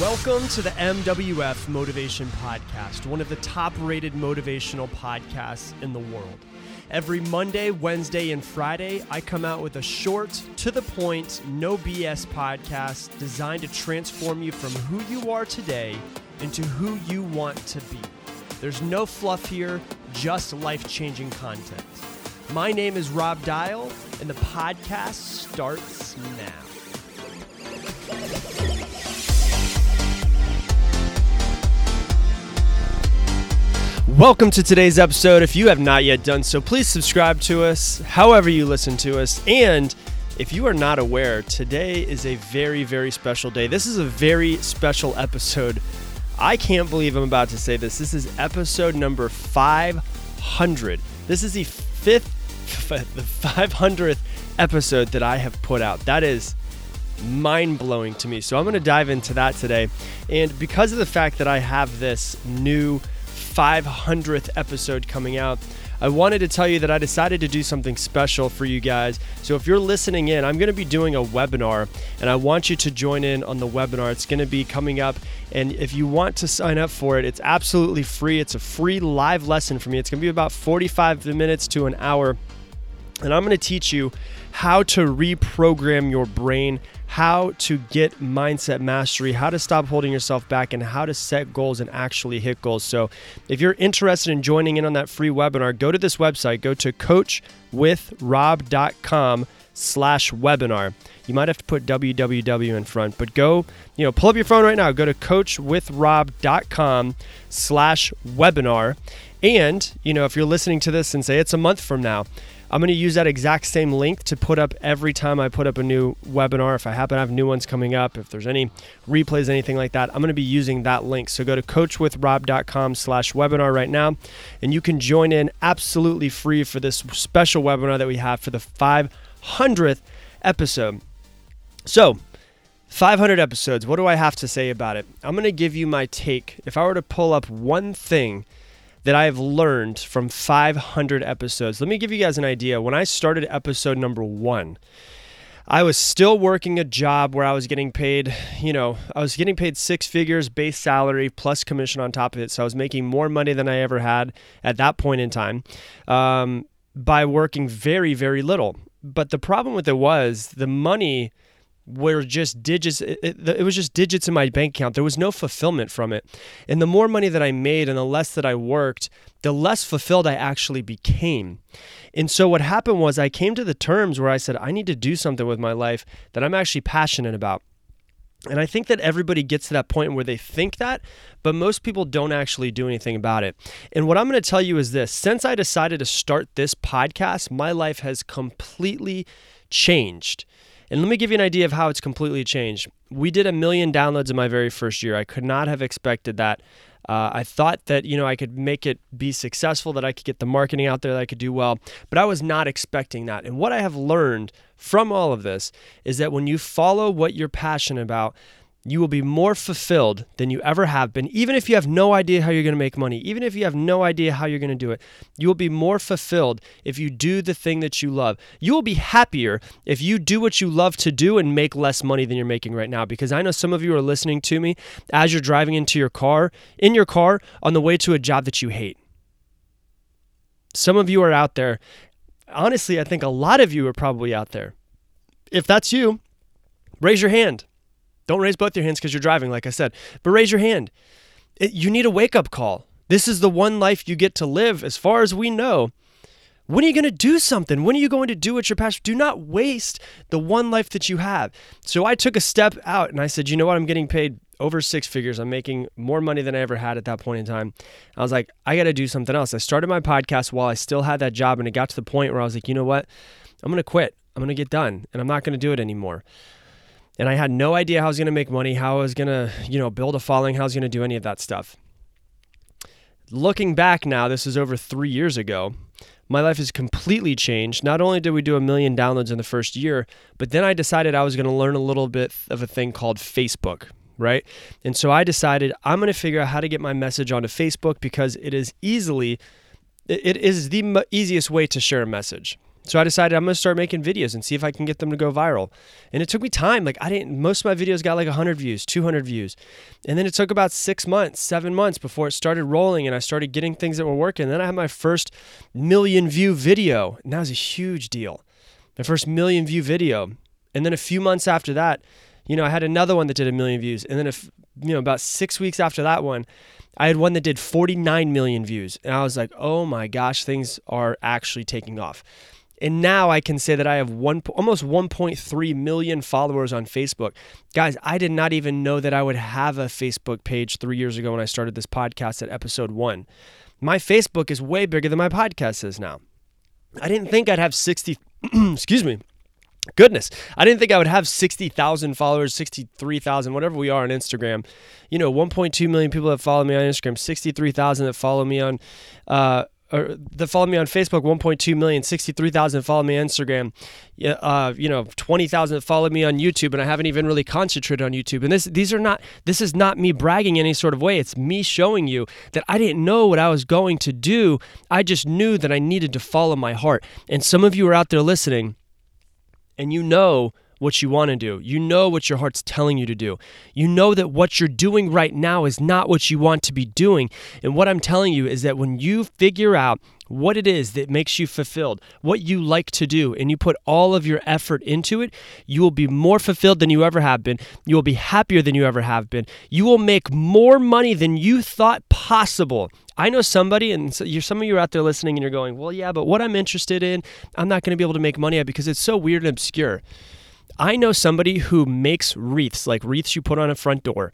Welcome to the MWF Motivation Podcast, one of the top rated motivational podcasts in the world. Every Monday, Wednesday, and Friday, I come out with a short, to the point, no BS podcast designed to transform you from who you are today into who you want to be. There's no fluff here, just life changing content. My name is Rob Dial, and the podcast starts now. Welcome to today's episode. If you have not yet done so, please subscribe to us, however, you listen to us. And if you are not aware, today is a very, very special day. This is a very special episode. I can't believe I'm about to say this. This is episode number 500. This is the fifth, the 500th episode that I have put out. That is mind blowing to me. So I'm going to dive into that today. And because of the fact that I have this new 500th episode coming out. I wanted to tell you that I decided to do something special for you guys. So if you're listening in, I'm going to be doing a webinar and I want you to join in on the webinar. It's going to be coming up. And if you want to sign up for it, it's absolutely free. It's a free live lesson for me. It's going to be about 45 minutes to an hour. And I'm going to teach you how to reprogram your brain, how to get mindset mastery, how to stop holding yourself back, and how to set goals and actually hit goals. So, if you're interested in joining in on that free webinar, go to this website, go to coachwithrob.com slash webinar. You might have to put www in front, but go, you know, pull up your phone right now. Go to coachwithrob.com slash webinar. And, you know, if you're listening to this and say it's a month from now, I'm going to use that exact same link to put up every time I put up a new webinar. If I happen to have new ones coming up, if there's any replays, anything like that, I'm going to be using that link. So go to coachwithrob.com slash webinar right now, and you can join in absolutely free for this special webinar that we have for the 500th episode. So, 500 episodes. What do I have to say about it? I'm going to give you my take. If I were to pull up one thing that I have learned from 500 episodes. Let me give you guys an idea. When I started episode number one, I was still working a job where I was getting paid, you know, I was getting paid six figures base salary plus commission on top of it. So I was making more money than I ever had at that point in time um, by working very, very little. But the problem with it was the money were just digits it, it, it, was just digits in my bank account. There was no fulfillment from it. And the more money that i made and the less that i worked the less fulfilled i actually became. And so what happened was i came to the terms where i said i need to do something with my life that i'm actually passionate about. And I think that everybody gets to that point where they think that, but most people don't actually do anything about it. And what I'm going to tell you is this. Since I decided to start this podcast, my life has completely changed. And let me give you an idea of how it's completely changed. We did a million downloads in my very first year. I could not have expected that. Uh, I thought that you know I could make it be successful, that I could get the marketing out there, that I could do well, but I was not expecting that. And what I have learned from all of this is that when you follow what you're passionate about, you will be more fulfilled than you ever have been, even if you have no idea how you're going to make money, even if you have no idea how you're going to do it. You will be more fulfilled if you do the thing that you love. You will be happier if you do what you love to do and make less money than you're making right now. Because I know some of you are listening to me as you're driving into your car, in your car, on the way to a job that you hate. Some of you are out there. Honestly, I think a lot of you are probably out there. If that's you, raise your hand. Don't raise both your hands because you're driving, like I said, but raise your hand. It, you need a wake up call. This is the one life you get to live, as far as we know. When are you going to do something? When are you going to do what you're passionate? Do not waste the one life that you have. So I took a step out and I said, you know what? I'm getting paid over six figures. I'm making more money than I ever had at that point in time. I was like, I got to do something else. I started my podcast while I still had that job, and it got to the point where I was like, you know what? I'm going to quit. I'm going to get done, and I'm not going to do it anymore and I had no idea how I was going to make money, how I was going to, you know, build a following, how I was going to do any of that stuff. Looking back now, this is over three years ago. My life has completely changed. Not only did we do a million downloads in the first year, but then I decided I was going to learn a little bit of a thing called Facebook, right? And so I decided I'm going to figure out how to get my message onto Facebook because it is easily, it is the easiest way to share a message So I decided I'm going to start making videos and see if I can get them to go viral. And it took me time. Like I didn't most of my videos got like 100 views, 200 views. And then it took about 6 months, 7 months before it started rolling and I started getting things that were working. And then I had my first million view video. And that was a huge deal. My first million view video. And then a few months after that, you know, I had another one that did a million views. And then if you know, about 6 weeks after that one, I had one that did 49 million views. And I was like, "Oh my gosh, things are actually taking off." And now I can say that I have one almost 1.3 million followers on Facebook. Guys, I did not even know that I would have a Facebook page 3 years ago when I started this podcast at episode 1. My Facebook is way bigger than my podcast is now. I didn't think I'd have 60 excuse me. Goodness, I didn't think I would have 60,000 followers, 63,000, whatever we are on Instagram. You know, 1.2 million people that follow me on Instagram, 63,000 that follow me on uh, or that follow me on Facebook, 1.2 million, 63,000 follow me on Instagram, uh, you know, 20,000 follow me on YouTube, and I haven't even really concentrated on YouTube. And this, these are not, this is not me bragging in any sort of way. It's me showing you that I didn't know what I was going to do. I just knew that I needed to follow my heart. And some of you are out there listening, and you know what you want to do. You know what your heart's telling you to do. You know that what you're doing right now is not what you want to be doing. And what I'm telling you is that when you figure out what it is that makes you fulfilled, what you like to do, and you put all of your effort into it, you will be more fulfilled than you ever have been. You will be happier than you ever have been. You will make more money than you thought possible. I know somebody, and some of you are out there listening and you're going, well, yeah, but what I'm interested in, I'm not going to be able to make money at because it's so weird and obscure. I know somebody who makes wreaths, like wreaths you put on a front door,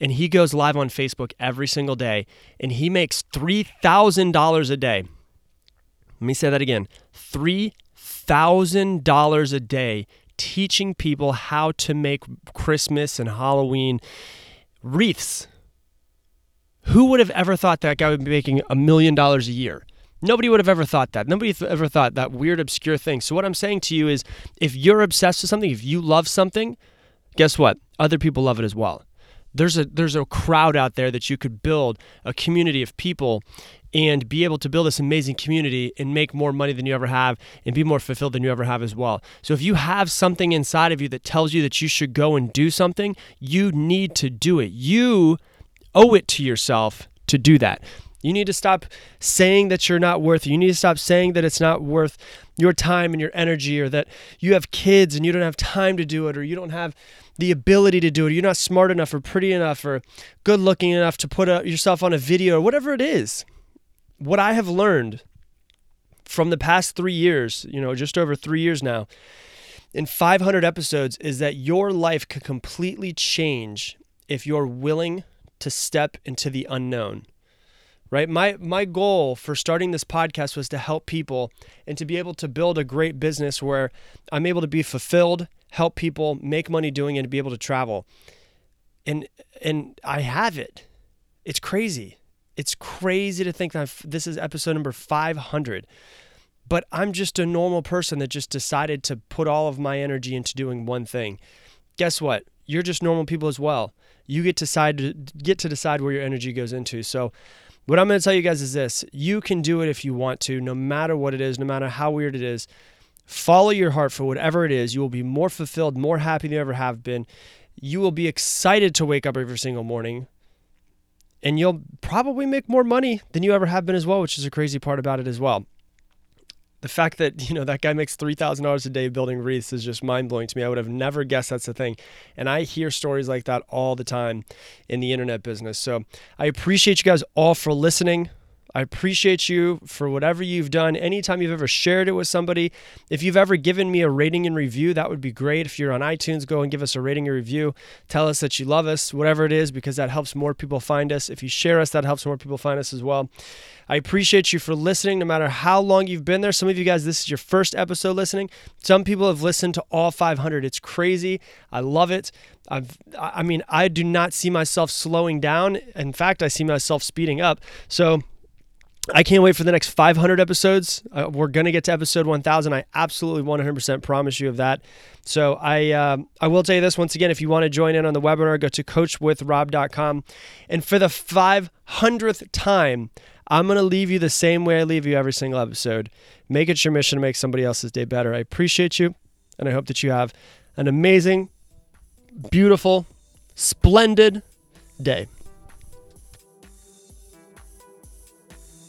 and he goes live on Facebook every single day, and he makes $3,000 a day. Let me say that again $3,000 a day teaching people how to make Christmas and Halloween wreaths. Who would have ever thought that guy would be making a million dollars a year? Nobody would have ever thought that. Nobody ever thought that weird, obscure thing. So, what I'm saying to you is if you're obsessed with something, if you love something, guess what? Other people love it as well. There's a there's a crowd out there that you could build a community of people and be able to build this amazing community and make more money than you ever have and be more fulfilled than you ever have as well. So if you have something inside of you that tells you that you should go and do something, you need to do it. You owe it to yourself to do that. You need to stop saying that you're not worth it. You need to stop saying that it's not worth your time and your energy or that you have kids and you don't have time to do it or you don't have the ability to do it. You're not smart enough or pretty enough or good looking enough to put uh, yourself on a video or whatever it is. What I have learned from the past three years, you know, just over three years now, in 500 episodes, is that your life could completely change if you're willing to step into the unknown right? My my goal for starting this podcast was to help people and to be able to build a great business where i'm able to be fulfilled help people make money doing it and be able to travel. And and i have it. It's crazy. It's crazy to think that this is episode number 500 but i'm just a normal person that just decided to put all of my energy into doing one thing. Guess what? You're just normal people as well. You get to decide get to decide where your energy goes into. So what I'm going to tell you guys is this you can do it if you want to, no matter what it is, no matter how weird it is. Follow your heart for whatever it is. You will be more fulfilled, more happy than you ever have been. You will be excited to wake up every single morning. And you'll probably make more money than you ever have been as well, which is a crazy part about it as well the fact that you know that guy makes three thousand dollars a day building wreaths is just mind blowing to me. I would have never guessed that's the thing, and I hear stories like that all the time in the internet business. So I appreciate you guys all for listening. I appreciate you for whatever you've done. Anytime you've ever shared it with somebody, if you've ever given me a rating and review, that would be great. If you're on iTunes, go and give us a rating and review. Tell us that you love us, whatever it is, because that helps more people find us. If you share us, that helps more people find us as well. I appreciate you for listening, no matter how long you've been there. Some of you guys, this is your first episode listening. Some people have listened to all 500. It's crazy. I love it. I've, I mean, I do not see myself slowing down. In fact, I see myself speeding up. So, I can't wait for the next 500 episodes. Uh, we're going to get to episode 1000. I absolutely 100% promise you of that. So I uh, I will tell you this once again if you want to join in on the webinar, go to coachwithrob.com. And for the 500th time, I'm going to leave you the same way I leave you every single episode. Make it your mission to make somebody else's day better. I appreciate you, and I hope that you have an amazing, beautiful, splendid day.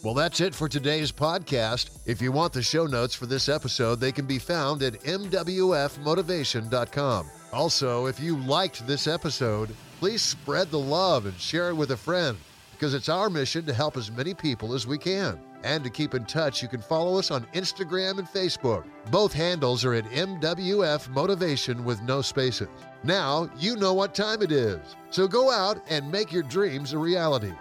Well, that's it for today's podcast. If you want the show notes for this episode, they can be found at mwfmotivation.com. Also, if you liked this episode, please spread the love and share it with a friend because it's our mission to help as many people as we can. And to keep in touch, you can follow us on Instagram and Facebook. Both handles are at MWF Motivation with no spaces. Now you know what time it is. So go out and make your dreams a reality.